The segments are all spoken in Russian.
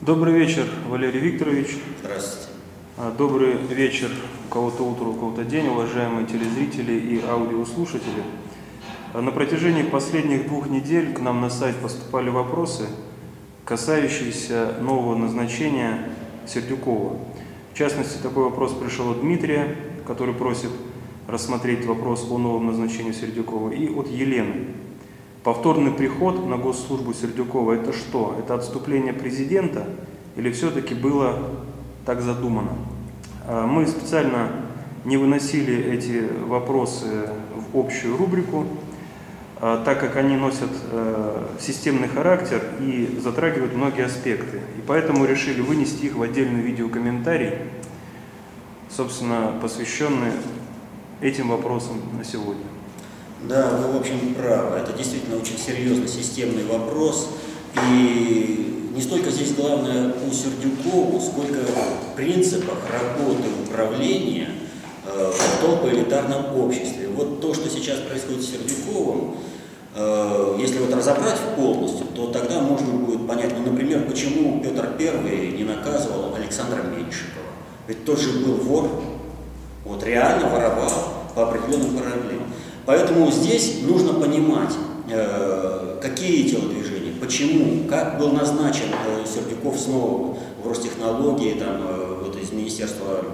Добрый вечер, Валерий Викторович. Здравствуйте. А, Добрый вечер, у кого-то утро, у кого-то день, уважаемые телезрители и аудиослушатели. А, На протяжении последних двух недель к нам на сайт поступали вопросы, касающиеся нового назначения Сердюкова. В частности, такой вопрос пришел от Дмитрия, который просит рассмотреть вопрос о новом назначении Сердюкова, и от Елены. Повторный приход на госслужбу Сердюкова – это что? Это отступление президента или все-таки было так задумано? А, Мы специально не выносили эти вопросы в общую рубрику, а, так как они носят э, системный характер и затрагивают многие аспекты. И поэтому решили вынести их в отдельный видеокомментарий, собственно, посвященный этим вопросам на сегодня. Да, вы, в общем, правы. Это действительно очень серьезный системный вопрос. И не столько здесь главное у Сердюкову, сколько в принципах работы управления э, в толпоэлитарном обществе. Вот то, что сейчас происходит с Сердюковым, э, если вот разобрать полностью, то тогда можно будет понять, ну, например, почему Петр I не наказывал Александра Меньшикова. Ведь тот же был вор, вот реально воровал по определенным проблемам. Поэтому здесь нужно понимать, э, какие телодвижения, почему, как был назначен э, Сердюков снова в Ростехнологии, там, э, вот из Министерства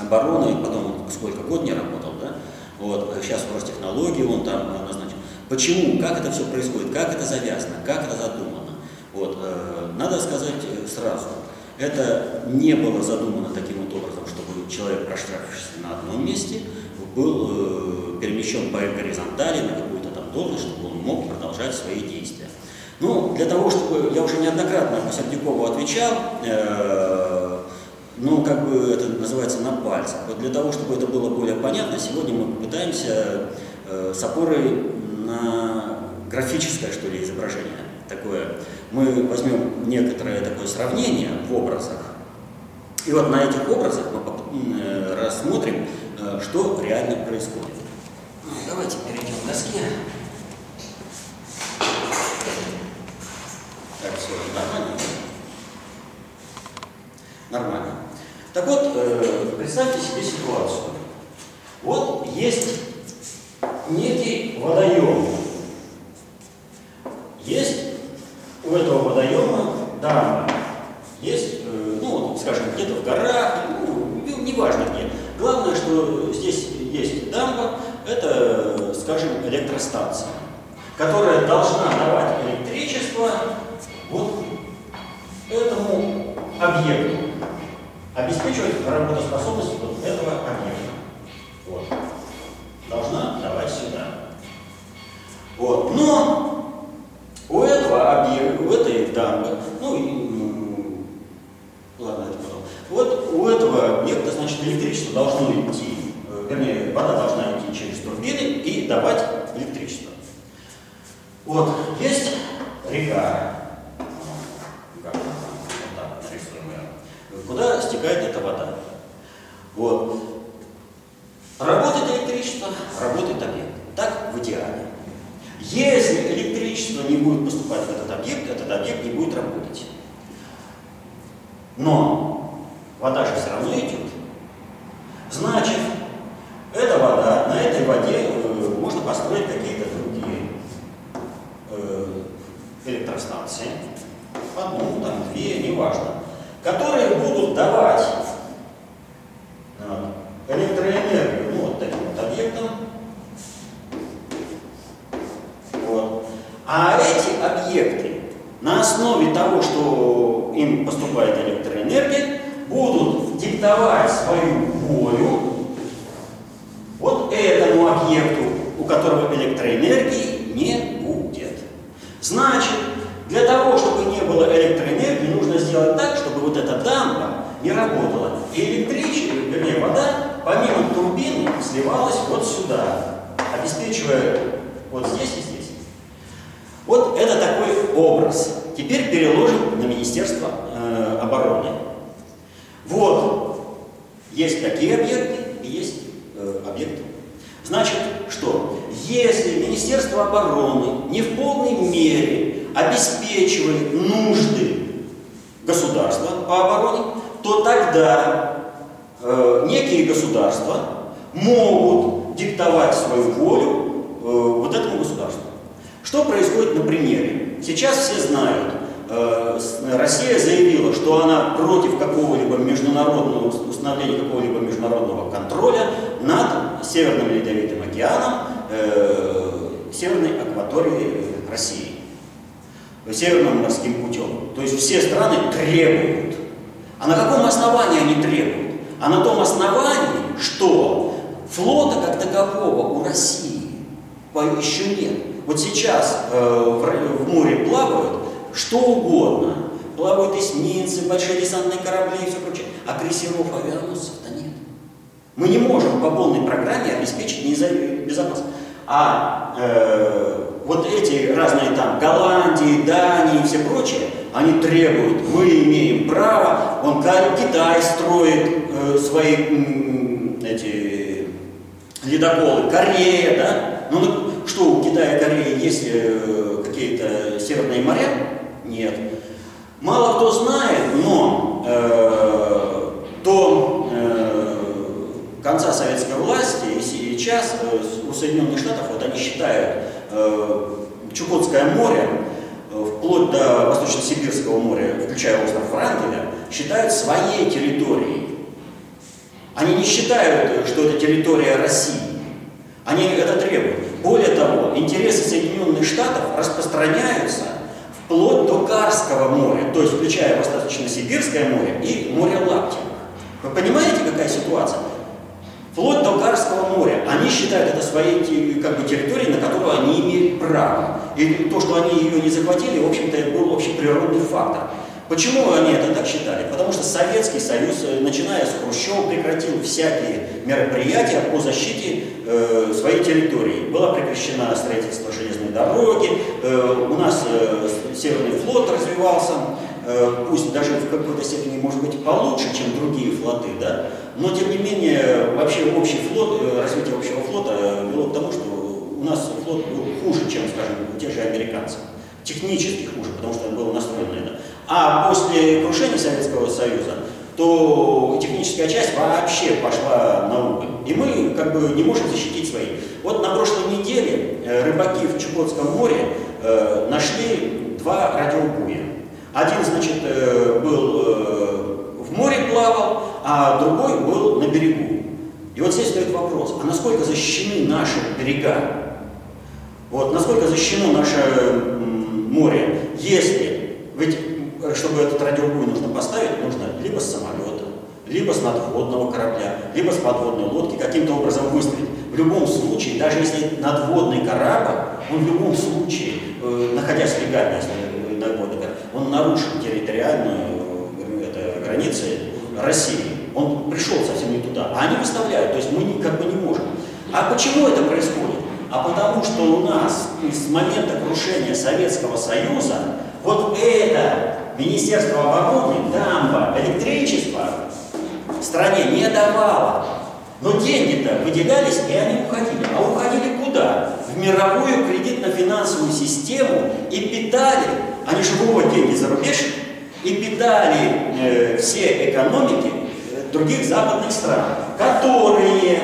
обороны, потом сколько год не работал, да? Вот, сейчас в Ростехнологии он там назначен. Почему, как это все происходит, как это завязано, как это задумано. Вот, надо сказать сразу, это не было задумано таким вот образом, чтобы человек, проштрафившийся на одном месте, был э, перемещен по горизонтали на какую-то там должность, чтобы он мог продолжать свои действия. Ну, для того, чтобы, я уже неоднократно по Сердюкову отвечал, э, ну, как бы это называется на пальцах. Вот для того, чтобы это было более понятно, сегодня мы попытаемся э, с опорой на графическое, что ли, изображение такое. Мы возьмем некоторое такое сравнение в образах, и вот на этих образах мы э, рассмотрим, что реально происходит. Ну, Давайте перейдем к доске. Так, все, нормально? Нормально. Так вот, э, представьте себе ситуацию. Вот есть некий водоем. Есть у этого водоема дамба. Есть, э, ну, вот, скажем, где-то в горах, ну, ну, неважно где. Главное, что здесь есть дамба, это, э, скажем, электростанция, которая должна давать электричество вот этому объекту, обеспечивать работоспособность вот этого объекта. Вот. Должна давать сюда. Вот. Но у этого объекта, у этой дамбы, ну и м, ладно, это потом. Вот у этого объекта, значит, электричество должно идти, э, вернее, вода должна идти через турбины и давать электричество. Вот, есть река, как она там, вот так нарисуем ее, куда стекает эта вода. Вот. Работает электричество, работает объект. Так в идеале. Если электричество не будет поступать в этот объект, этот объект не будет работать. Но вода же все равно идет. Значит, эта вода, на этой воде э, можно построить какие-то другие э, электростанции, одну, там, две, неважно, которые будут давать э, электроэнергию ну, вот таким вот объектам. Вот. А эти объекты на основе того, что им поступает электроэнергия, будут диктовать свою волю вот этому объекту, у которого электроэнергии не будет. Значит, для того, чтобы не было электроэнергии, нужно сделать так, чтобы вот эта дамба не работала. И электричество, вернее, вода, помимо турбин, сливалась вот сюда, обеспечивая вот здесь и здесь. Вот это такой образ. Теперь переложим на Министерство э, обороны. Вот, есть такие объекты и есть э, объекты. Значит, что? Если Министерство обороны не в полной мере обеспечивает нужды государства по обороне, то тогда э, некие государства могут диктовать свою волю э, вот этому государству. Что происходит на примере? Сейчас все знают, э, Россия заявила, что она против какого-либо международного установления какого-либо международного контроля над Северным Ледовитым океаном, э, Северной акватории России, Северным морским путем. То есть все страны требуют. А на каком основании они требуют? А на том основании, что флота как такового у России еще нет. Вот сейчас э, в, в море плавают что угодно. Плавают эсминцы, большие десантные корабли и все прочее. А крейсеров, авианосцев-то нет. Мы не можем по полной программе обеспечить безопасность. А э, вот эти разные там Голландии, Дании и все прочее, они требуют, мы имеем право, он Китай строит э, свои э, эти ледоколы, Корея, да? Ну, ну что, у Китая и Кореи есть э, какие-то северные моря? Нет. Мало кто знает, но э, до э, конца советской власти и сейчас э, у Соединенных Штатов, вот они считают э, Чукотское море, э, вплоть до Восточно-Сибирского моря, включая остров Врангеля, считают своей территорией. Они не считают, что это территория России. Они это требуют. Более того, интересы Соединенных Штатов распространяются вплоть до Карского моря, то есть включая Восточно-Сибирское море и море Лаптевых. Вы понимаете, какая ситуация? Вплоть до Карского моря. Они считают это своей как бы, территорией, на которую они имеют право. И то, что они ее не захватили, в общем-то, был общеприродный фактор. Почему они это так считали? Потому что Советский Союз, э, начиная с Хрущева, прекратил всякие мероприятия по защите э, своей территории. Было прекращено строительство железной дороги, э, у нас э, Северный флот развивался, э, пусть даже в какой-то степени, может быть, получше, чем другие флоты, да, но тем не менее, вообще общий флот, э, развитие общего флота вело к тому, что у нас флот был хуже, чем, скажем, у тех же американцев. Технически хуже, потому что он был настроен на это. А после крушения Советского Союза, то техническая часть вообще пошла на убыль. И мы как бы не можем защитить свои. Вот на прошлой неделе э, рыбаки в Чукотском море э, нашли два радиобуя. Один, значит, э, был в море плавал, а другой был на берегу. И вот здесь стоит вопрос, а насколько защищены наши берега? Вот, насколько защищено наше море, если, ведь чтобы этот радиобуй нужно поставить, нужно либо с самолета, либо с надводного корабля, либо с подводной лодки, каким-то образом выстрелить. В любом случае, даже если надводный корабль, он в любом случае, э, находясь легально, если э, надводный корабль, он нарушил территориальную э, это, границы России. Он пришел совсем не туда. А они выставляют, то есть мы как бы не можем. А почему это происходит? А потому что у нас с момента крушения Советского Союза вот это Министерство обороны, дамба, электричество в стране не давало. Но деньги-то выделялись, и они уходили. А уходили куда? В мировую кредитно-финансовую систему и питали, они же выводят деньги за рубеж, и питали э, все экономики э, других западных стран, которые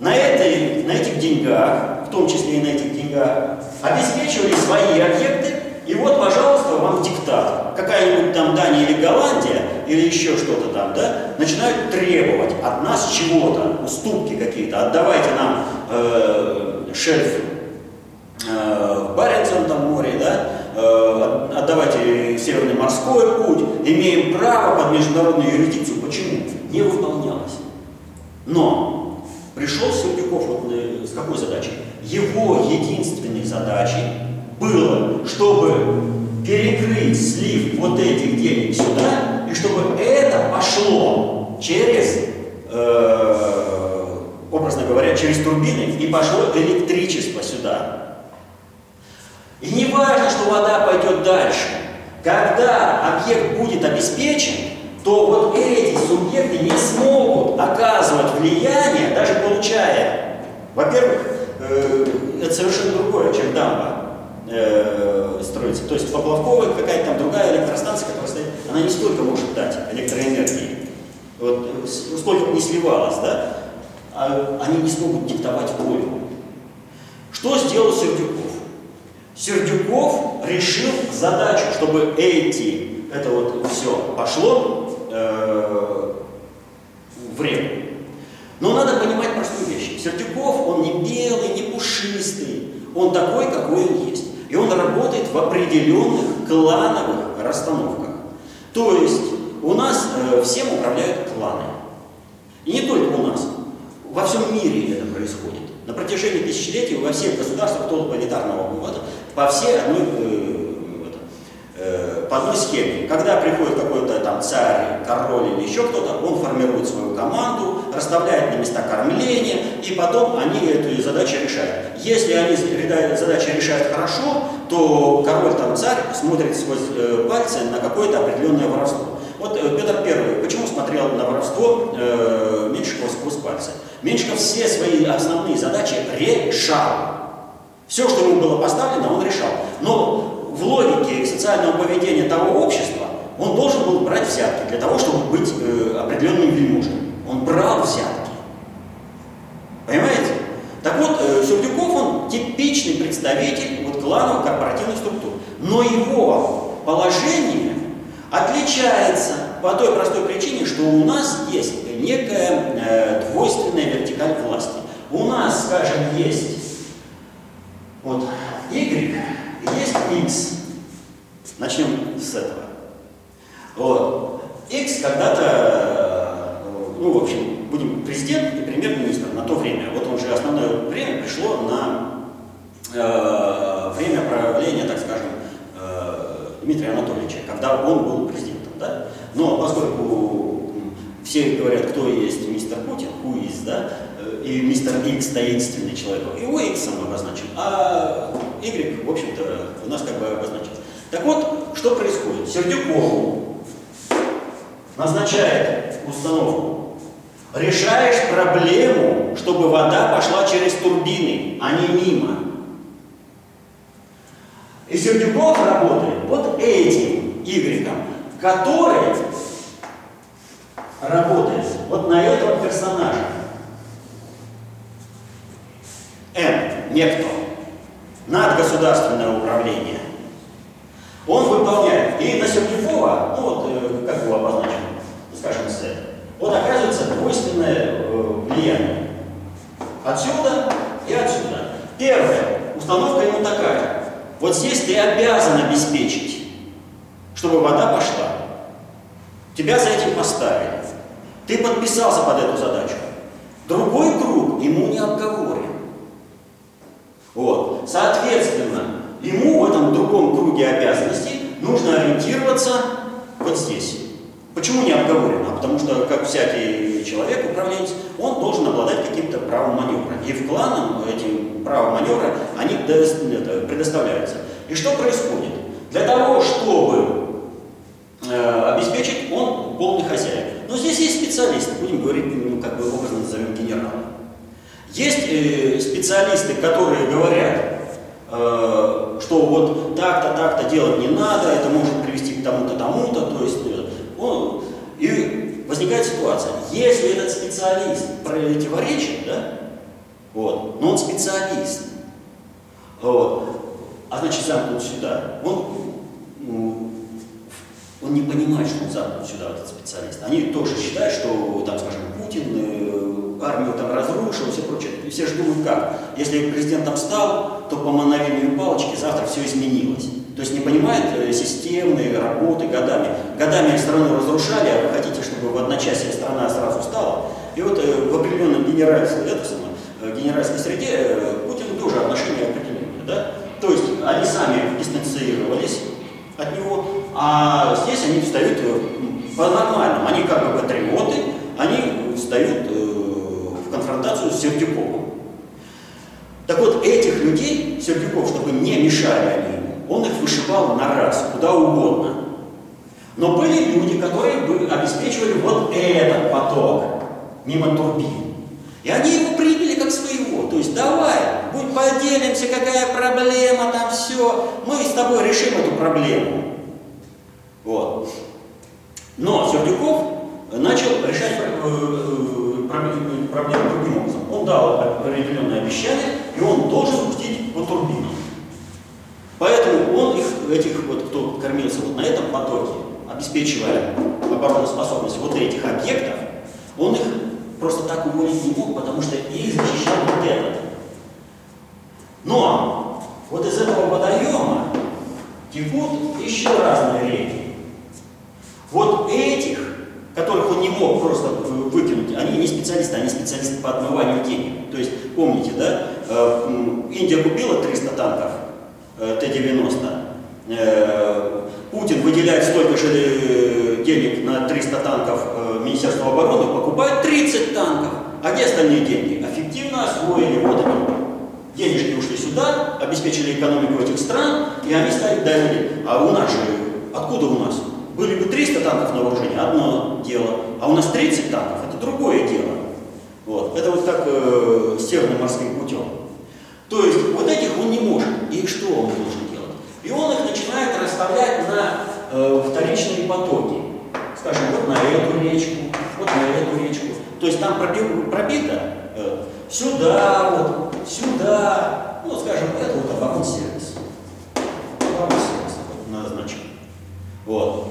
на, этой, на этих деньгах, в том числе и на этих деньгах, обеспечивали свои объекты и вот, пожалуйста, вам диктат. Какая-нибудь там Дания или Голландия, или еще что-то там, да, начинают требовать от нас чего-то, уступки какие-то. Отдавайте нам э, шельф э, в Баренцевом там море, да, э, отдавайте Северный морской путь, имеем право под международную юрисдикцию. Почему? Не выполнялось. Но пришел Сердюков вот, э, с какой задачей? Его единственной задачей было, чтобы перекрыть слив вот этих денег сюда, и чтобы это пошло через, э, образно говоря, через турбины, и пошло электричество сюда. И не важно, что вода пойдет дальше. Когда объект будет обеспечен, то вот эти субъекты не смогут оказывать влияние, даже получая, во-первых, э, это совершенно другое, чем дамба э, строится. То есть поплавковая какая-то там другая электростанция, которая стоит она не столько может дать электроэнергии, вот, э, сколько бы не сливалось, да, а они не смогут диктовать волю. Что сделал Сердюков? Сердюков решил задачу, чтобы эти, это вот все пошло э, в реку. Но надо понимать простую вещь. Сердюков, он не белый, не пушистый. Он такой, какой он есть. И он работает в определенных клановых расстановках. То есть у нас э, всем управляют кланы. И не только у нас. Во всем мире это происходит. На протяжении тысячелетий во всех государствах тоталитарного года по всей одной, э, э, по одной схеме. Когда приходит какой-то там царь, король или еще кто-то, он формирует свою команду, расставляет на места кормления, и потом они эту задачу решают. Если они задачи решают хорошо, то король там царь смотрит сквозь э, пальцы на какое-то определенное воровство. Вот э, Петр I, почему смотрел на воровство э, Меньшикова сквозь пальцы? Меньшиков все свои основные задачи решал. Все, что ему было поставлено, он решал. Но в логике социального поведения того общества он должен был брать взятки для того, чтобы быть э, определенным вельможей. Он брал взятки. Понимаете? Так вот, э, Сердюков, он типичный представитель вот клановых корпоративных структур. Но его положение отличается по той простой причине, что у нас есть некая э, двойственная вертикаль власти. У нас, скажем, есть вот Y, есть X. Начнем с этого. Вот. X когда-то, э, ну, в общем, будем президент и премьер-министр на то время. Вот он же основное время пришло на э, время правления, так скажем, э, Дмитрия Анатольевича, когда он был президентом. Да? Но поскольку все говорят, кто есть мистер Путин, who is, да, э, и мистер X таинственный человек, его X сам обозначен, а Y, в общем-то, у нас как бы обозначен. Так вот, что происходит? Сердюков назначает установку. Решаешь проблему, чтобы вода пошла через турбины, а не мимо. И Сердюков работает вот этим Y, который работает вот на этого персонажа. М, некто, надгосударственное управление. Он выполняет. И на Сердюкова, ну вот, э, как его обозначено, скажем, с вот оказывается двойственное э, влияние. Отсюда и отсюда. Первое. Установка ему такая. Вот здесь ты обязан обеспечить, чтобы вода пошла. Тебя за этим поставили. Ты подписался под эту задачу. Другой круг ему не обговорен. Вот. Соответственно, ему в этом другом круге обязанностей нужно ориентироваться вот здесь. Почему не обговорено? А потому что, как всякий человек, управленец, он должен обладать каким-то правом маневра. И в кланам эти права маневра, они предоставляются. И что происходит? Для того, чтобы э, обеспечить, он полный хозяин. Но здесь есть специалисты, будем говорить, ну, как бы образно назовем генерала. Есть э, специалисты, которые говорят, э, что вот так-то, так-то делать не надо, это может привести к тому-то, тому-то, то есть он, и возникает ситуация, если этот специалист противоречит, да, вот, но он специалист, вот, а значит замкнут сюда, он, ну, он не понимает, что он замкнут сюда, этот специалист. Они тоже считают, что, там, скажем, Путин э, армию там разрушил все прочее. И все же думают как? Если президентом стал, то по мановению палочки завтра все изменилось. То есть не понимает э, системные работы годами. Годами страну разрушали, а вы хотите, чтобы в одночасье страна сразу стала. И вот э, в определенном генеральской, это самое, э, генеральской среде Путин тоже отношения определенные. Да? То есть они сами дистанцировались от него, а здесь они встают по-нормальному. Они как бы патриоты, они встают в конфронтацию с Сердюковым. Так вот, этих людей, Сердюков, чтобы не мешали они он их вышибал на раз, куда угодно. Но были люди, которые бы обеспечивали вот этот поток мимо турбин. И они его приняли как своего. То есть давай, будь поделимся, какая проблема, там все. Мы с тобой решим эту проблему. Вот. Но Сердюков начал решать э, э, проблему другим образом. Он дал определенное обещание, и он должен пустить по турбину. Поэтому он их, этих вот, кто кормился вот на этом потоке, обеспечивая обороноспособность вот этих объектов, он их просто так уволить не мог, потому что их защищал вот этот. Но вот из этого водоема текут еще разные реки. Вот этих, которых он не мог просто выкинуть, они не специалисты, они специалисты по отмыванию денег. То есть, помните, да, э, Индия купила 300 танков Т-90, э, Путин выделяет столько же денег на 300 танков Министерства обороны, покупает 30 танков. А где остальные деньги? Эффективно освоили вот они. Денежки ушли сюда, обеспечили экономику этих стран, и они стали давили. А у нас же, откуда у нас? Были бы 300 танков на вооружении, одно дело. А у нас 30 танков, это другое дело. Вот. Это вот как э, северно-морским путем. То есть вот этих он не может. И что он должен делать? И он их начинает расставлять на э, вторичные потоки. Скажем, вот на эту речку, вот на эту речку. То есть там пробито э, сюда, вот, сюда, ну, скажем, это вот оборонсервис. Оборонсервис вот, назначен. Вот.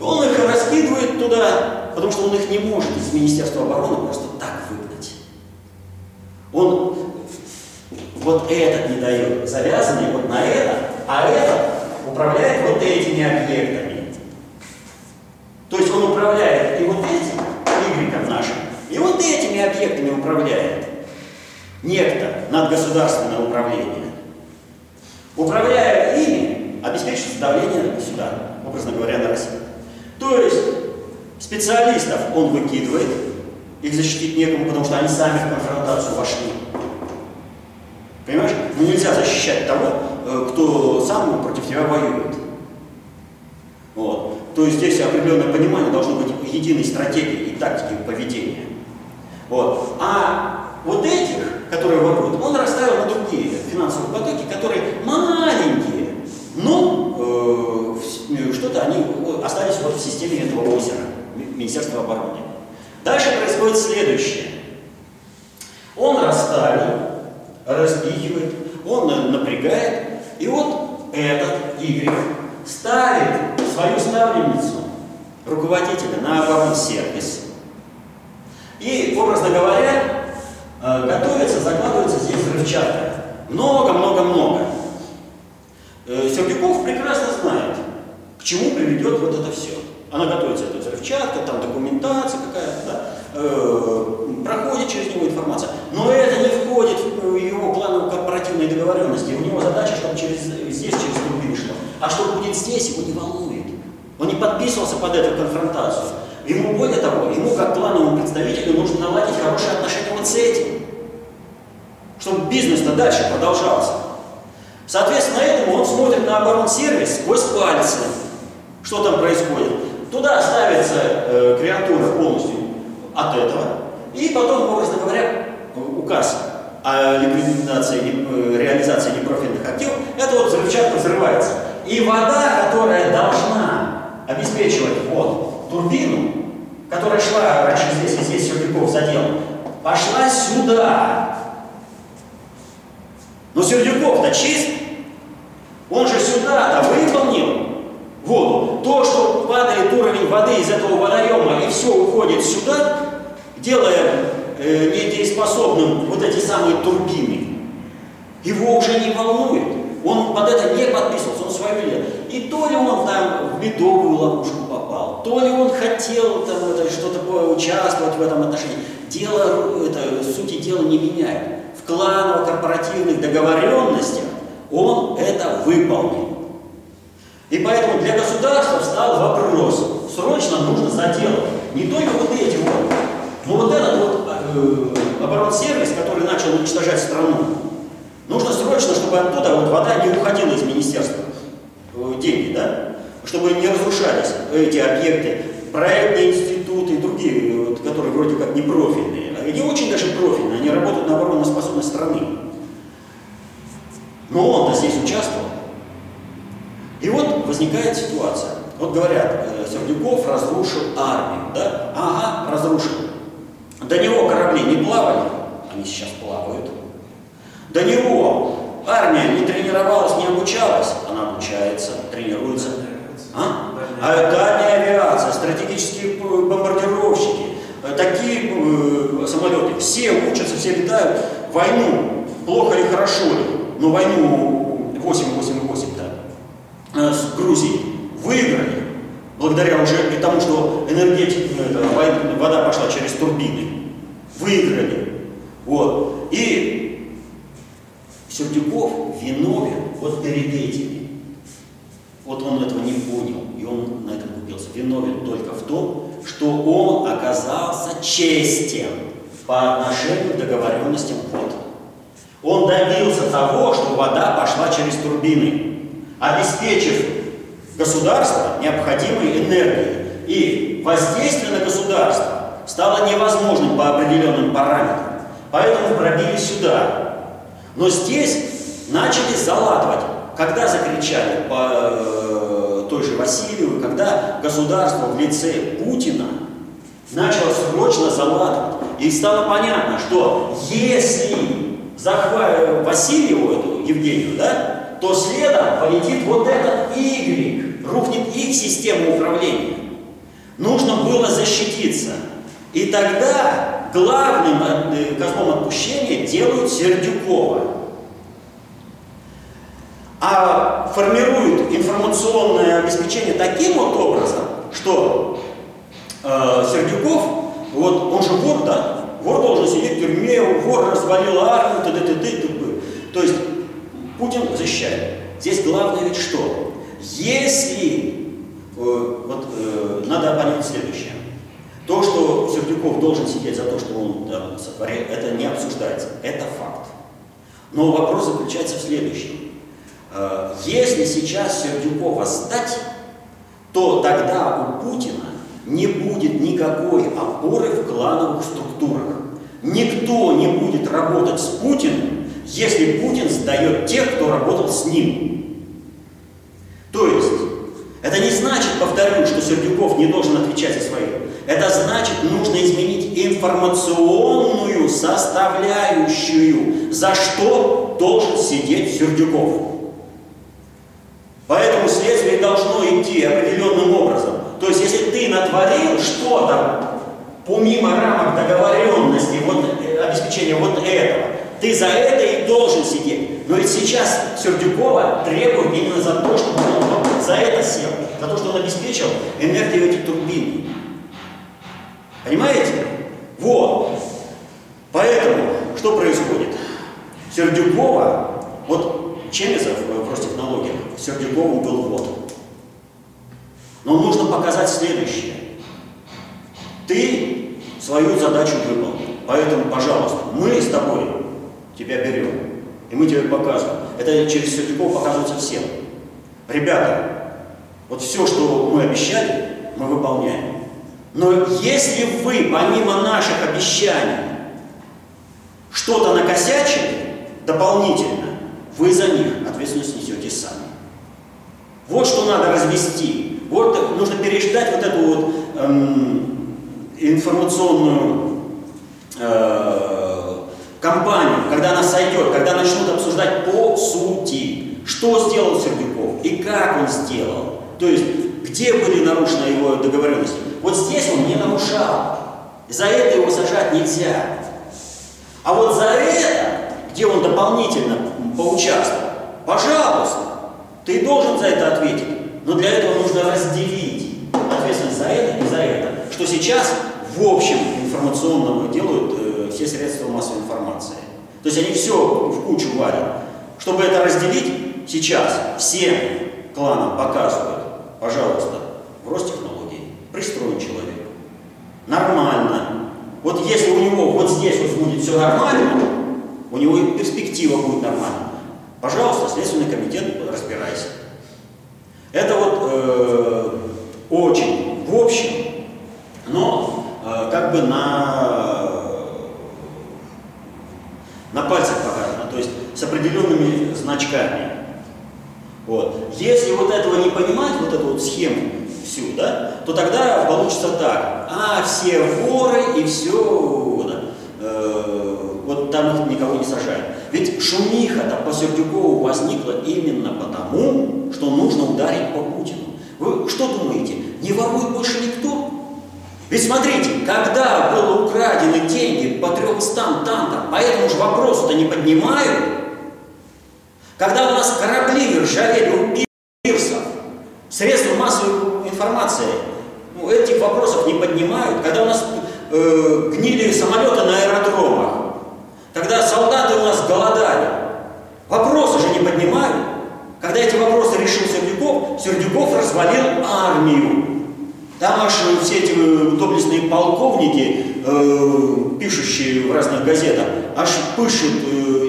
Он их раскидывает туда, потому что он их не может из Министерства обороны просто так выгнать. Он вот этот не дает, завязанный вот на это, а этот управляет вот этими объектами. То есть он управляет и вот этим, Y нашим, и вот этими объектами управляет некто надгосударственное управление. Управляя ими, обеспечивается давление сюда, образно говоря, на Россию. То есть специалистов он выкидывает, их защитить некому, потому что они сами в конфронтацию вошли. Понимаешь? Ну нельзя защищать того, э, кто сам против тебя воюет. Вот. То есть здесь определенное понимание должно быть единой стратегии и тактики поведения. Вот. А вот этих, которые воруют, он расставил на другие финансовые потоки, которые маленькие, но э, что-то они остались вот в системе этого озера, Министерства обороны. Дальше происходит следующее. Он расставил, распихивает, он напрягает, и вот этот Y ставит свою ставленницу руководителя на оборонсервис. И, образно говоря, э, готовится, закладывается здесь взрывчатка. Много-много-много. Э, Сердюков прекрасно знает, к чему приведет вот это все. Она готовится, эта взрывчатка, там документация какая-то, да, э, проходит через него информация. Но это не входит в его плановую корпоративные договоренности. У него задача, чтобы через, здесь через турбины шло. А что будет здесь, его не волнует. Он не подписывался под эту конфронтацию. Ему, более того, ему как плановому представителю нужно наладить хорошие отношения вот с этим, чтобы бизнес-то дальше продолжался. Соответственно, этому он смотрит на оборонсервис сквозь пальцы, что там происходит. Туда ставится э, креатура полностью от этого, и потом, образно говоря, указ о ликвидации, э, реализации непрофильных активов, это вот взрывчатка взрывается. И вода, которая должна обеспечивать вот турбину, которая шла раньше здесь и здесь Сердюков задел, пошла сюда. Но Сердюков-то чист. Он же сюда-то выполнил воду. То, что падает уровень воды из этого водоема и все уходит сюда, делая э, недееспособным вот эти самые турбины, его уже не волнует. Он под это не подписывался, он свое делал. И то ли он там в медовую ловушку попал, то ли он хотел там что-то участвовать в этом отношении. Дело, это, сути дела не меняет. В кланово-корпоративных договоренностях он это выполнил. И поэтому для государства встал вопрос, срочно нужно заделать не только вот эти вот, но вот этот вот э, оборонсервис, который начал уничтожать страну, Нужно срочно, чтобы оттуда вот вода не уходила из министерства, э, деньги, да, чтобы не разрушались эти объекты, проектные институты и другие, вот, которые вроде как не профильные. Они очень даже профильные, они работают на обороноспособность страны. Но он-то здесь участвовал. И вот возникает ситуация. Вот говорят, э, Сердюков разрушил армию, да? Ага, разрушил. До него корабли не плавали, они сейчас плавают. До него армия не тренировалась, не обучалась, она обучается, тренируется. А? А дальняя авиация, стратегические бомбардировщики, э, такие э, самолеты, все учатся, все летают. Войну, плохо или хорошо ли, но войну 888-то э, с Грузией выиграли, благодаря уже тому, что энергетика, ну, это, вода пошла через турбины. Выиграли. Вот. И Сердюков виновен вот перед этими. Вот он этого не понял, и он на этом купился. Виновен только в том, что он оказался честен по отношению к договоренностям вот. Он добился того, что вода пошла через турбины, обеспечив государства необходимой энергии. И воздействие на государство стало невозможным по определенным параметрам. Поэтому пробили сюда. Но здесь начали залатывать. Когда закричали по э, той же Васильеву, когда государство в лице Путина начало срочно залатывать. И стало понятно, что если захватить Васильеву, эту Евгению, да, то следом полетит вот этот Y, рухнет их система управления. Нужно было защититься. И тогда главным э, козлом отпущения делают Сердюкова. А формируют информационное обеспечение таким вот образом, что э, Сердюков, вот он же вор, да, вор должен сидеть в тюрьме, вор развалил армию, т.д. т.д. т.д. То есть Путин защищает. Здесь главное ведь что? Если, э, вот э, надо понять следующее. То, что Сердюков должен сидеть за то, что он там сотворил, это не обсуждается. Это факт. Но вопрос заключается в следующем. Э, если сейчас Сердюкова сдать, то тогда у Путина не будет никакой опоры в клановых структурах. Никто не будет работать с Путиным, если Путин сдает тех, кто работал с ним. То есть, это не значит, повторю, что Сердюков не должен отвечать за своих. Это значит, нужно изменить информационную составляющую, за что должен сидеть Сердюков. Поэтому следствие должно идти определенным образом. То есть, если ты натворил что-то помимо рамок договоренности, вот, э, обеспечения вот этого, ты за это и должен сидеть. Но ведь сейчас Сердюкова требует именно за то, чтобы он за это сел, за то, что он обеспечил энергию этих турбин. Понимаете? Вот. Поэтому, что происходит? Сердюкова, вот Чемезов в Ростехнологиях, Сердюковым был вот. Но нужно показать следующее. Ты свою задачу выполнил. Поэтому, пожалуйста, мы с тобой тебя берем. И мы тебе показываем. Это через Сердюкова показывается всем. Ребята, вот все, что мы обещали, мы выполняем. Но если вы, помимо наших обещаний, что-то накосячили дополнительно, вы за них ответственность несете сами. Вот что надо развести. Вот нужно переждать вот эту вот эм, информационную э, компанию, когда она сойдет, когда начнут обсуждать по сути, что сделал Сердюков и как он сделал. То есть, где были нарушены его договоренности. Вот здесь он не нарушал. За это его сажать нельзя. А вот за это, где он дополнительно поучаствовал, пожалуйста, ты должен за это ответить. Но для этого нужно разделить ответственность за это и за это. Что сейчас в общем информационном делают э, все средства массовой информации. То есть они все в кучу варят. Чтобы это разделить, сейчас всем кланам показывают, пожалуйста, в Ростехнологии пристроен человек. Нормально. Вот если у него вот здесь вот будет все нормально, у него и перспектива будет нормальная. Пожалуйста, Следственный комитет, разбирайся. Это вот э, очень в общем, но э, как бы на на пальцах показано, то есть с определенными значками. Вот. Если вот этого не понимать, вот эту вот схему, всю, да, то тогда получится так. А, все воры и все, да, э, вот там никого не сажают. Ведь шумиха-то по Сердюкову возникла именно потому, что нужно ударить по Путину. Вы что думаете, не ворует больше никто? Ведь смотрите, когда было украдены деньги по 300 танкам, по этому же вопросу-то не поднимают, когда у нас корабли ржавели у пирсов, средства массовой информации ну, этих вопросов не поднимают, когда у нас э, гнили самолеты на аэродромах, когда солдаты у нас голодали, вопросы же не поднимают. Когда эти вопросы решил Сердюков, Сердюков развалил армию. Там аж все эти э, доблестные полковники, э, пишущие в разных газетах, аж пышут э,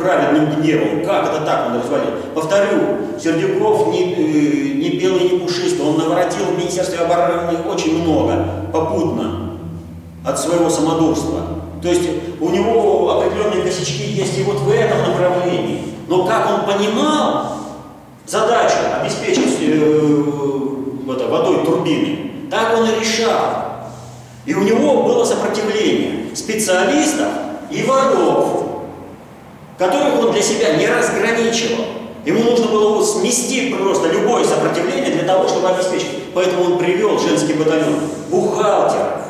праведным гневом. Как это так он развалил? Повторю, Сердюков не, э, не белый, не пушистый. Он наворотил в Министерстве обороны очень много, попутно, от своего самодурства. То есть у него определенные косячки есть и вот в этом направлении. Но как он понимал задачу обеспечить э, это, водой турбины, так он и решал. И у него было сопротивление специалистов и воров, которых он для себя не разграничивал. Ему нужно было смести просто любое сопротивление для того, чтобы обеспечить. Поэтому он привел женский батальон бухгалтеров,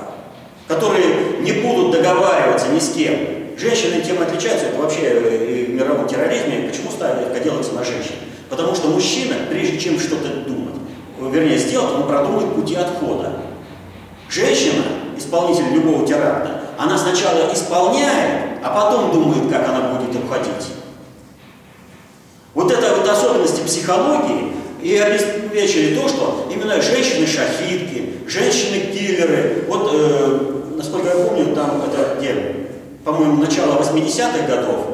которые не будут договариваться ни с кем. Женщины тем отличаются, это вообще э, в мировом терроризме, почему ставят делается на женщин? Потому что мужчина, прежде чем что-то думать, вернее сделать, он продумает пути отхода. Женщина, исполнитель любого теракта, она сначала исполняет, а потом думает, как она будет обходить. Вот это вот особенности психологии и обеспечили то, что именно женщины-шахидки, женщины-киллеры, вот, э, насколько я помню, там это где, по-моему, начало 80-х годов,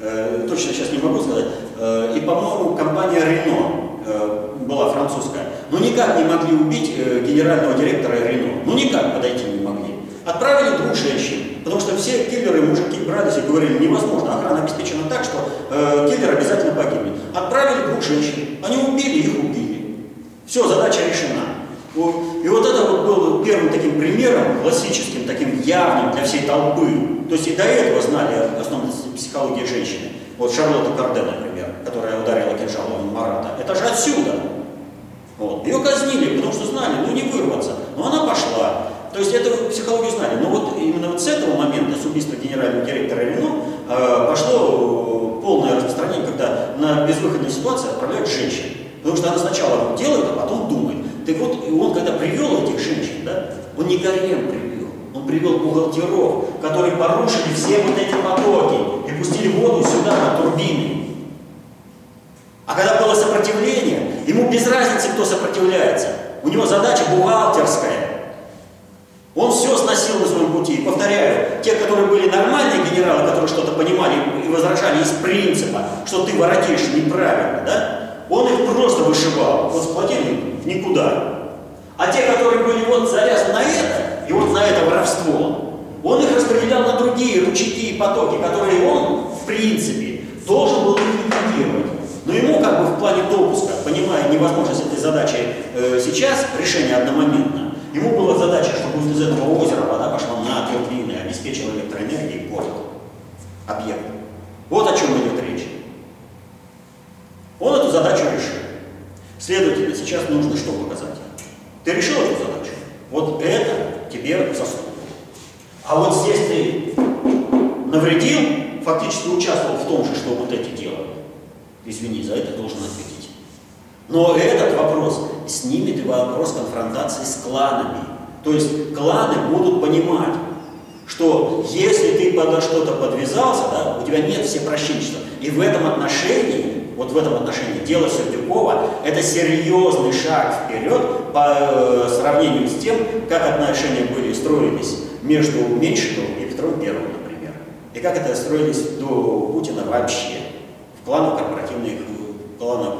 э, точно сейчас не могу сказать, э, и, по-моему, компания Рено э, была французская, но никак не могли убить э, генерального директора Рено, ну никак подойти не могли. Отправили двух женщин, потому что все киллеры, мужики брались и говорили, невозможно, охрана обеспечена так, что э, киллер обязательно погибнет. Отправили двух женщин, они убили, их убили. Все, задача решена. И вот это вот был первым таким примером, классическим, таким явным для всей толпы. То есть и до этого знали основной психологии женщины. Вот Шарлотта Карде, например, которая ударила кинжалом Марата. Это же отсюда. Вот. Ее казнили, потому что знали, ну не вырваться. Но она пошла. То есть эту психологию знали. Но вот именно вот с этого момента, с убийства генерального директора Рено, э, пошло полное распространение, когда на безвыходной ситуации отправляют женщин. Потому что она сначала делает, а потом думает. Так вот, и он когда привел этих женщин, да, он не гарем привел, он привел бухгалтеров, которые порушили все вот эти потоки и пустили воду сюда, на турбины. А когда было сопротивление, ему без разницы, кто сопротивляется. У него задача бухгалтерская. Он все сносил на своем пути. И повторяю, те, которые были нормальные генералы, которые что-то понимали и возражали из принципа, что ты воротишь неправильно, да, он их просто вышивал. Вот сплотили никуда. А те, которые были вот завязаны на это, и вот на это воровство, он их распределял на другие ручейки и потоки, которые он, в принципе, должен был ликвидировать. Но ему как бы в плане допуска, понимая невозможность этой задачи э, сейчас, решение одномоментно, ему была задача, чтобы из этого озера вода пошла на турбины, обеспечила электроэнергией город, объект. Вот о чем идет речь. Он эту задачу решил. Следовательно, сейчас нужно что показать? Ты решил эту задачу? Вот это тебе заслуга. А вот здесь ты навредил, фактически участвовал в том же, что вот эти делали. Извини, за это должен ответить. Но этот вопрос снимет и вопрос конфронтации с кланами. То есть кланы будут понимать, что если ты подо что-то подвязался, да, у тебя нет всепрощенчества. И в этом отношении вот в этом отношении дело Сердюкова – это серьезный шаг вперед по э, сравнению с тем, как отношения были строились между Меньшиковым и Петром Первым, например. И как это строились до Путина вообще в планах корпоративных, в планах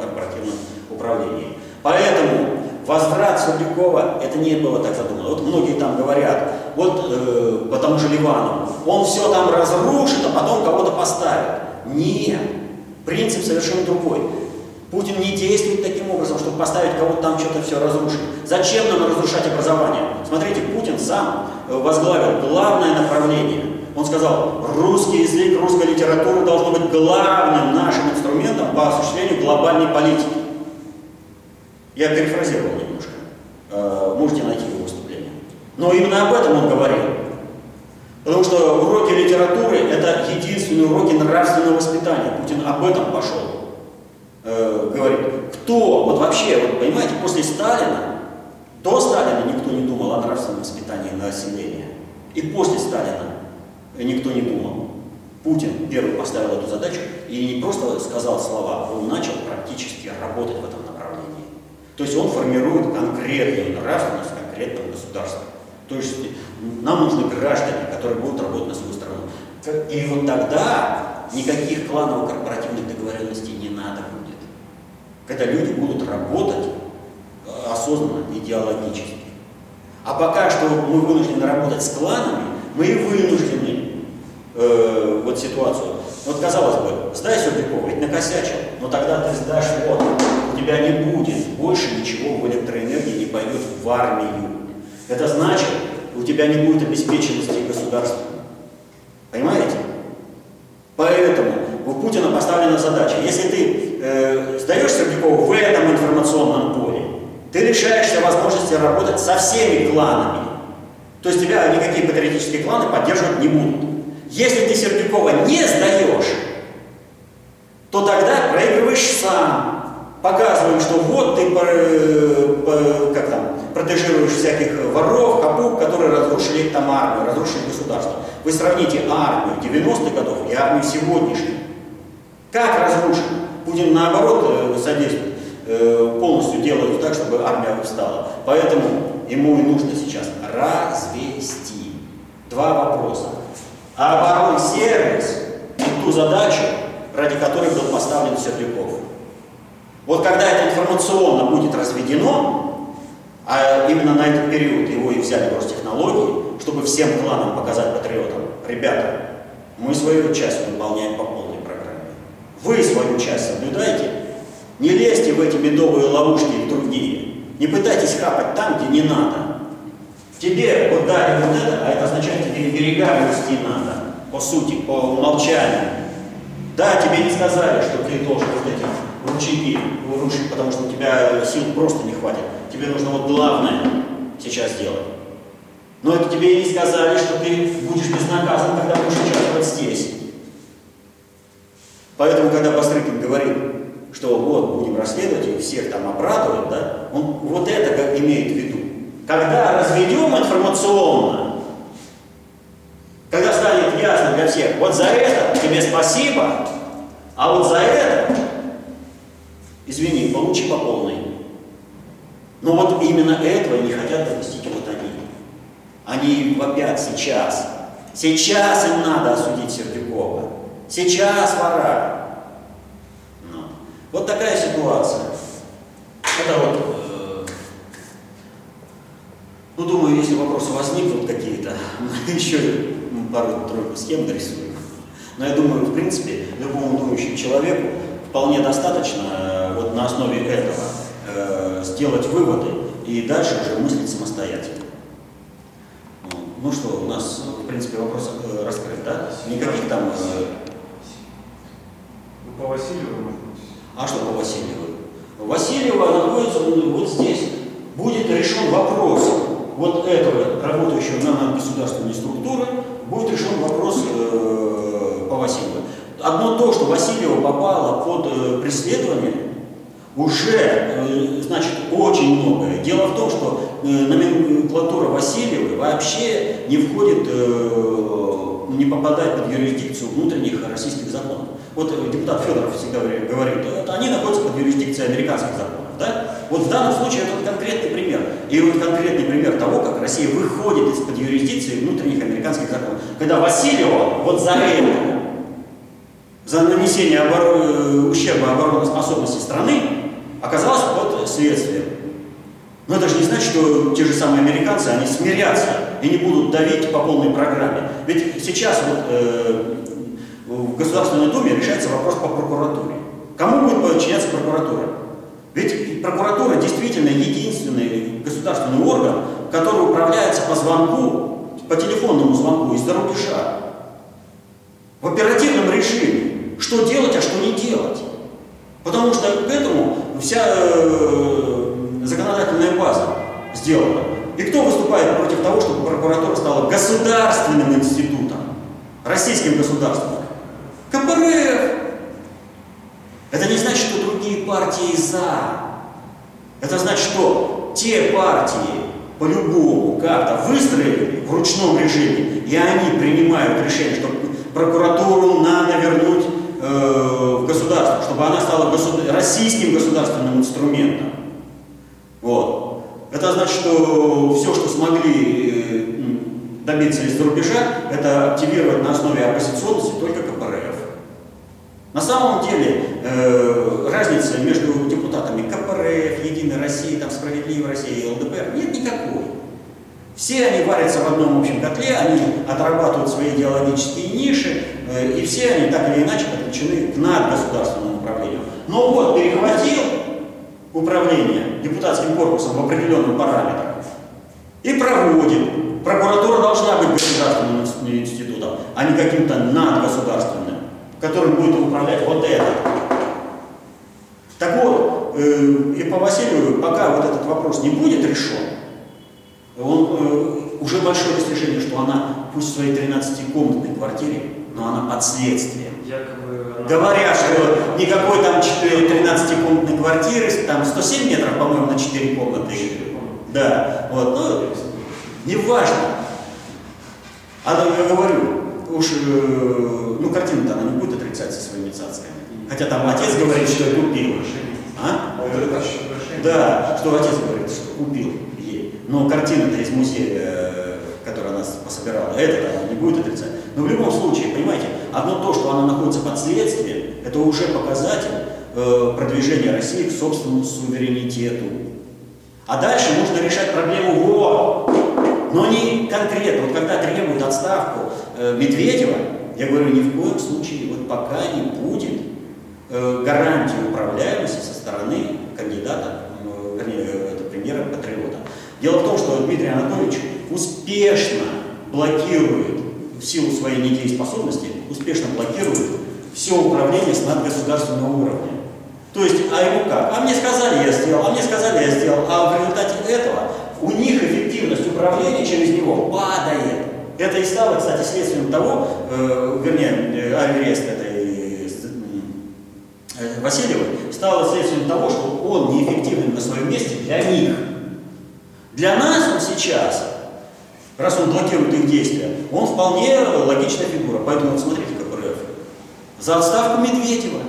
управления. Поэтому возврат Сердюкова, это не было так задумано. Вот многие там говорят, вот э, по тому же Ливану, он все там разрушит, а потом кого-то поставит. Нет. Принцип совершенно другой. Путин не действует таким образом, чтобы поставить кого-то там что-то все разрушить. Зачем нам разрушать образование? Смотрите, Путин сам э, возглавил главное направление. Он сказал, русский язык, русская литература должно быть главным нашим инструментом по осуществлению глобальной политики. Я перефразировал немножко. Э, можете найти его выступление. Но именно об этом он говорил. Потому что уроки литературы – это единственные уроки нравственного воспитания. Путин об этом пошел э, говорит. Кто, вот вообще, вот понимаете, после Сталина, до Сталина никто не думал о нравственном воспитании населения. И после Сталина никто не думал. Путин первый поставил эту задачу и не просто сказал слова, он начал практически работать в этом направлении. То есть он формирует конкретную нравственность в конкретном государстве. То есть нам нужны граждане, которые будут работать на свою страну. И вот тогда никаких кланово-корпоративных договоренностей не надо будет. Когда люди будут работать э, осознанно, идеологически. А пока что мы вынуждены работать с кланами, мы и вынуждены э, вот ситуацию. Вот казалось бы, сдай Сердюкова, ведь накосячил, но тогда ты сдашь вот, тебя не будет больше ничего в электроэнергии не пойдет в армию. Это значит, у тебя не будет обеспеченности государства. Понимаете? Поэтому у Путина поставлена задача. Если ты э, сдаешь Сердюкову в этом информационном поле, ты лишаешься возможности работать со всеми кланами. То есть тебя никакие патриотические кланы поддерживать не будут. Если ты Сердюкова не сдаешь, то тогда проигрываешь сам. Показываем, что вот ты э, как там, протежируешь всяких воров, хапук, которые разрушили там армию, разрушили государство. Вы сравните армию 90-х годов и армию сегодняшнюю. Как разрушить? Путин наоборот э, содействует, э, полностью делает так, чтобы армия встала. Поэтому ему и нужно сейчас развести. Два вопроса. Оборонный сервис и ту задачу, ради которой был поставлен Сердюков. Вот когда это информационно будет разведено, а именно на этот период его и взяли Ростехнологии, чтобы всем кланам показать патриотам, ребята, мы свою часть выполняем по полной программе. Вы свою часть соблюдайте, не лезьте в эти медовые ловушки и другие. Не пытайтесь хапать там, где не надо. Тебе вот дали вот это, а это означает, тебе берега вести надо, по сути, по умолчанию. Да, тебе не сказали, что ты должен вот ручейки рушить, потому что у тебя сил просто не хватит. Тебе нужно вот главное сейчас делать. Но это тебе и не сказали, что ты будешь безнаказан, когда будешь участвовать здесь. Поэтому, когда Бастрыкин говорит, что вот, будем расследовать и всех там обрадует, да, он вот это как имеет в виду. Когда разведем информационно, когда станет ясно для всех, вот за это тебе спасибо, а вот за извини, получи по полной. Но вот именно этого не хотят допустить вот они. Они вопят сейчас. Сейчас им надо осудить Сердюкова. Сейчас вора. Ну. Вот такая ситуация. Это вот, э, ну, думаю, если вопросы возникнут какие-то, мы еще пару-тройку схем нарисуем. Но я думаю, в принципе, любому думающему человеку вполне достаточно э, на основе этого э, сделать выводы и дальше уже мыслить самостоятельно. Ну что, у нас, в принципе, вопрос э, раскрыт, да? Никаких там... Э... Ну, по Васильеву, может быть. А что по Васильеву? Васильева находится вот здесь. Будет решен вопрос вот этого работающего на государственной структуры, будет решен вопрос э, по Васильеву. Одно то, что Васильева попала под э, преследование, уже э, значит очень многое. Дело в том, что э, номенклатура Васильевой вообще не входит, э, не попадает под юрисдикцию внутренних российских законов. Вот депутат Федоров всегда говорит, они находятся под юрисдикцией американских законов. Да? Вот в данном случае это конкретный пример. И вот конкретный пример того, как Россия выходит из-под юрисдикции внутренних американских законов. Когда Васильева вот за это, за нанесение обор... ущерба обороноспособности страны, оказалась под следствием. Но это же не значит, что те же самые американцы, они смирятся и не будут давить по полной программе. Ведь сейчас вот, э, в Государственной Думе решается вопрос по прокуратуре. Кому будет подчиняться прокуратура? Ведь прокуратура действительно единственный государственный орган, который управляется по звонку, по телефонному звонку из-за рубежа. В оперативном режиме. Что делать, а что не делать. Потому что к этому вся э, законодательная база сделана. И кто выступает против того, чтобы прокуратура стала государственным институтом, российским государством? КПРФ. Это не значит, что другие партии за. Это значит, что те партии по-любому как-то выстроили в ручном режиме, и они принимают решение, что прокуратуру надо вернуть э, в государство, чтобы она стала государ... российским государственным инструментом. Вот. Это значит, что все, что смогли э, добиться из-за рубежа, это активировать на основе оппозиционности только КПРФ. На самом деле э, разницы между депутатами КПРФ, Единой России, там, Справедливой России и ЛДПР нет никакой. Все они варятся в одном общем котле, они отрабатывают свои идеологические ниши, и все они так или иначе подключены к надгосударственному управлению. Но вот перехватил управление депутатским корпусом в определенном параметре и проводит. Прокуратура должна быть государственным институтом, а не каким-то надгосударственным который будет управлять вот это. Так вот, э, и по Васильеву, пока вот этот вопрос не будет решен, он э, уже большое достижение, что она, пусть в своей 13-комнатной квартире, но она под следствием. Якобы Говоря, что никакой там 13-комнатной квартиры, там 107 метров, по-моему, на 4 комнаты. 4 комнаты. Да, вот, ну, не важно. А я говорю, уж, э, ну, картина-то она не будет отрицать со своими цацками. Хотя там отец говорит, что купил. А? Да, что отец говорит, что купил ей. Но картина-то из музея, э, которая нас пособирала, это она не будет отрицать. Но в любом случае, понимаете, одно то, что она находится под следствием, это уже показатель э, продвижения России к собственному суверенитету. А дальше нужно решать проблему вот но не конкретно. Вот когда требуют отставку э, Медведева, я говорю, ни в коем случае, вот пока не будет э, гарантии управляемости со стороны кандидата, э, вернее, это премьера-патриота. Дело в том, что Дмитрий Анатольевич успешно блокирует, в силу своей недееспособности, успешно блокирует все управление с надгосударственного уровня. То есть, а ему как? А мне сказали, я сделал, а мне сказали, я сделал. А в результате этого у них эффективность управления через него падает. Это и стало, кстати, следствием того, э, вернее, э, арест этой э, Васильевой, стало следствием того, что он неэффективен на своем месте для них. Для нас он сейчас, раз он блокирует их действия, он вполне логичная фигура. Поэтому вот смотрите, КПРФ. За отставку Медведева.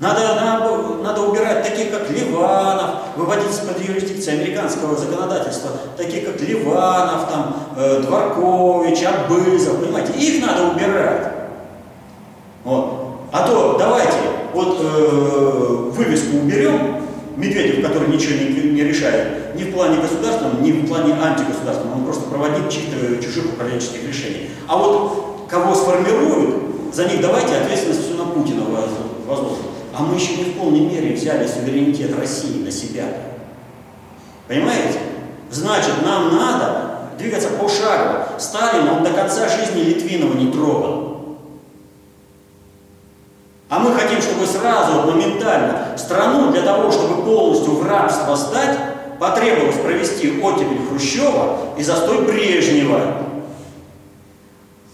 Надо, надо, надо убирать таких, как Ливанов, выводить из-под юрисдикции американского законодательства, таких, как Ливанов, там, э, Дворкович, Абызов, понимаете, их надо убирать. Вот. А то давайте вот э, вывеску уберем, Медведев, который ничего не, не решает, ни в плане государственном, ни в плане антигосударственном, он просто проводит чьих-то чужих управленческих решений. А вот кого сформируют, за них давайте ответственность все на Путина возложим. А мы еще не в полной мере взяли суверенитет России на себя. Понимаете? Значит, нам надо двигаться пошагово. Сталин, он до конца жизни Литвинова не трогал. А мы хотим, чтобы сразу, моментально, страну для того, чтобы полностью в рабство стать, потребовалось провести оттепель Хрущева и застой Брежнева.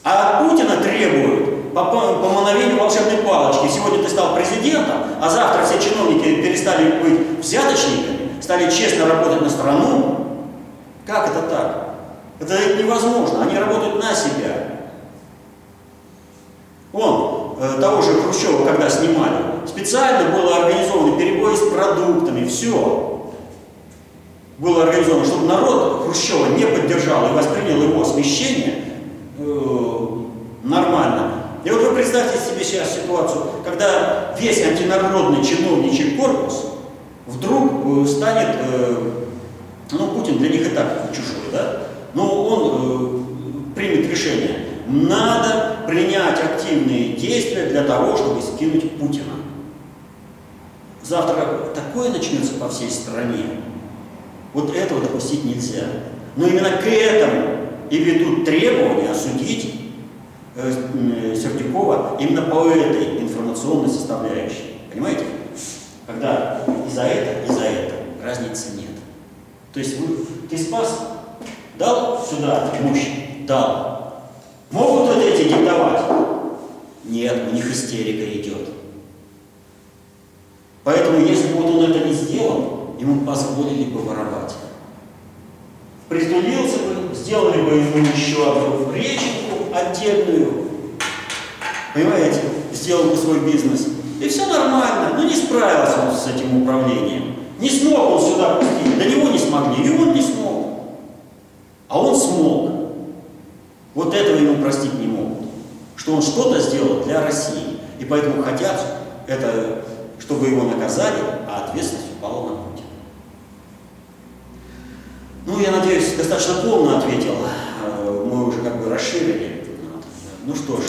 А от Путина требуют по, по мановению волшебной палочки. Сегодня ты стал президентом, а завтра все чиновники перестали быть взяточниками, стали честно работать на страну. Как это так? Это невозможно. Они работают на себя. Он, того же Хрущева, когда снимали, специально было организовано перебои с продуктами, все было организовано, чтобы народ Хрущева не поддержал и воспринял его смещение э, нормально. И вот вы представьте себе сейчас ситуацию, когда весь антинародный чиновничий корпус вдруг э, станет, э, ну, Путин для них и так чужой, да, но он э, примет решение, надо принять активные действия для того, чтобы скинуть Путина. завтра такое начнется по всей стране. Вот этого допустить нельзя. Но именно к этому и ведут требования осудить э, э, Сердюкова именно по этой информационной составляющей. Понимаете? Когда и за это, и за это разницы нет. То есть вы, ты спас, дал сюда мощь? Дал. Могут вот эти диктовать? Нет, у них истерика идет. Поэтому, если бы вот он это не сделал, ему позволили бы воровать. Притулился бы, сделали бы ему еще одну речку отдельную, понимаете, сделал бы свой бизнес. И все нормально, но не справился он с этим управлением. Не смог он сюда пустить, до него не смогли, и он не смог. А он смог. Вот этого ему простить не могут. Что он что-то сделал для России. И поэтому хотят это, чтобы его наказали, а ответственность упала на Путина. Ну, я надеюсь, достаточно полно ответил. Э, мы уже как бы расширили. Ну что ж,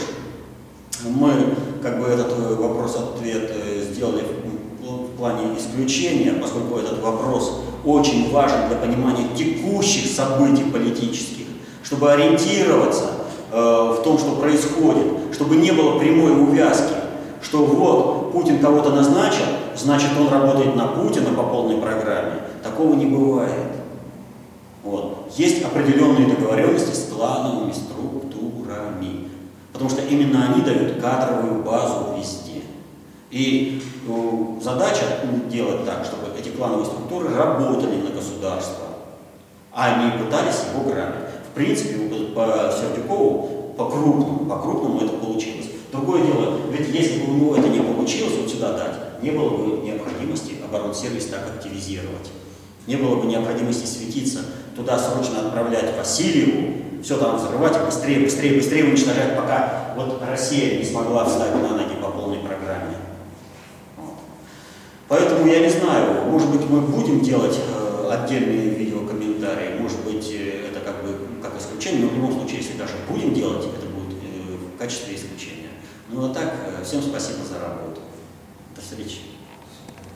мы как бы этот э, вопрос-ответ э, сделали в плане исключения, поскольку этот вопрос очень важен для понимания текущих событий политических, чтобы ориентироваться э, в том, что происходит, чтобы не было прямой увязки, что вот Путин кого-то назначил, значит он работает на Путина по полной программе. Такого не бывает. Вот. Есть определенные договоренности с клановыми структурами, потому что именно они дают кадровую базу везде. И ну, задача делать так, чтобы эти клановые структуры работали на государство, а не пытались его грабить. В принципе, по Сердюкову, по крупному, по крупному это получилось. Другое дело, ведь если бы у него это не получилось вот сюда дать, не было бы необходимости оборонсервис так активизировать. Не было бы необходимости светиться, туда срочно отправлять Васильеву, все там взрывать, быстрее, быстрее, быстрее уничтожать, пока вот Россия не смогла встать на ноги по полной программе. Поэтому я не знаю, может быть мы будем делать э, отдельные видеокомментарии, может быть э, это как бы как исключение, но в любом случае, если даже будем делать, это будет э, в качестве исключения. Ну а так, э, всем спасибо за работу. До встречи.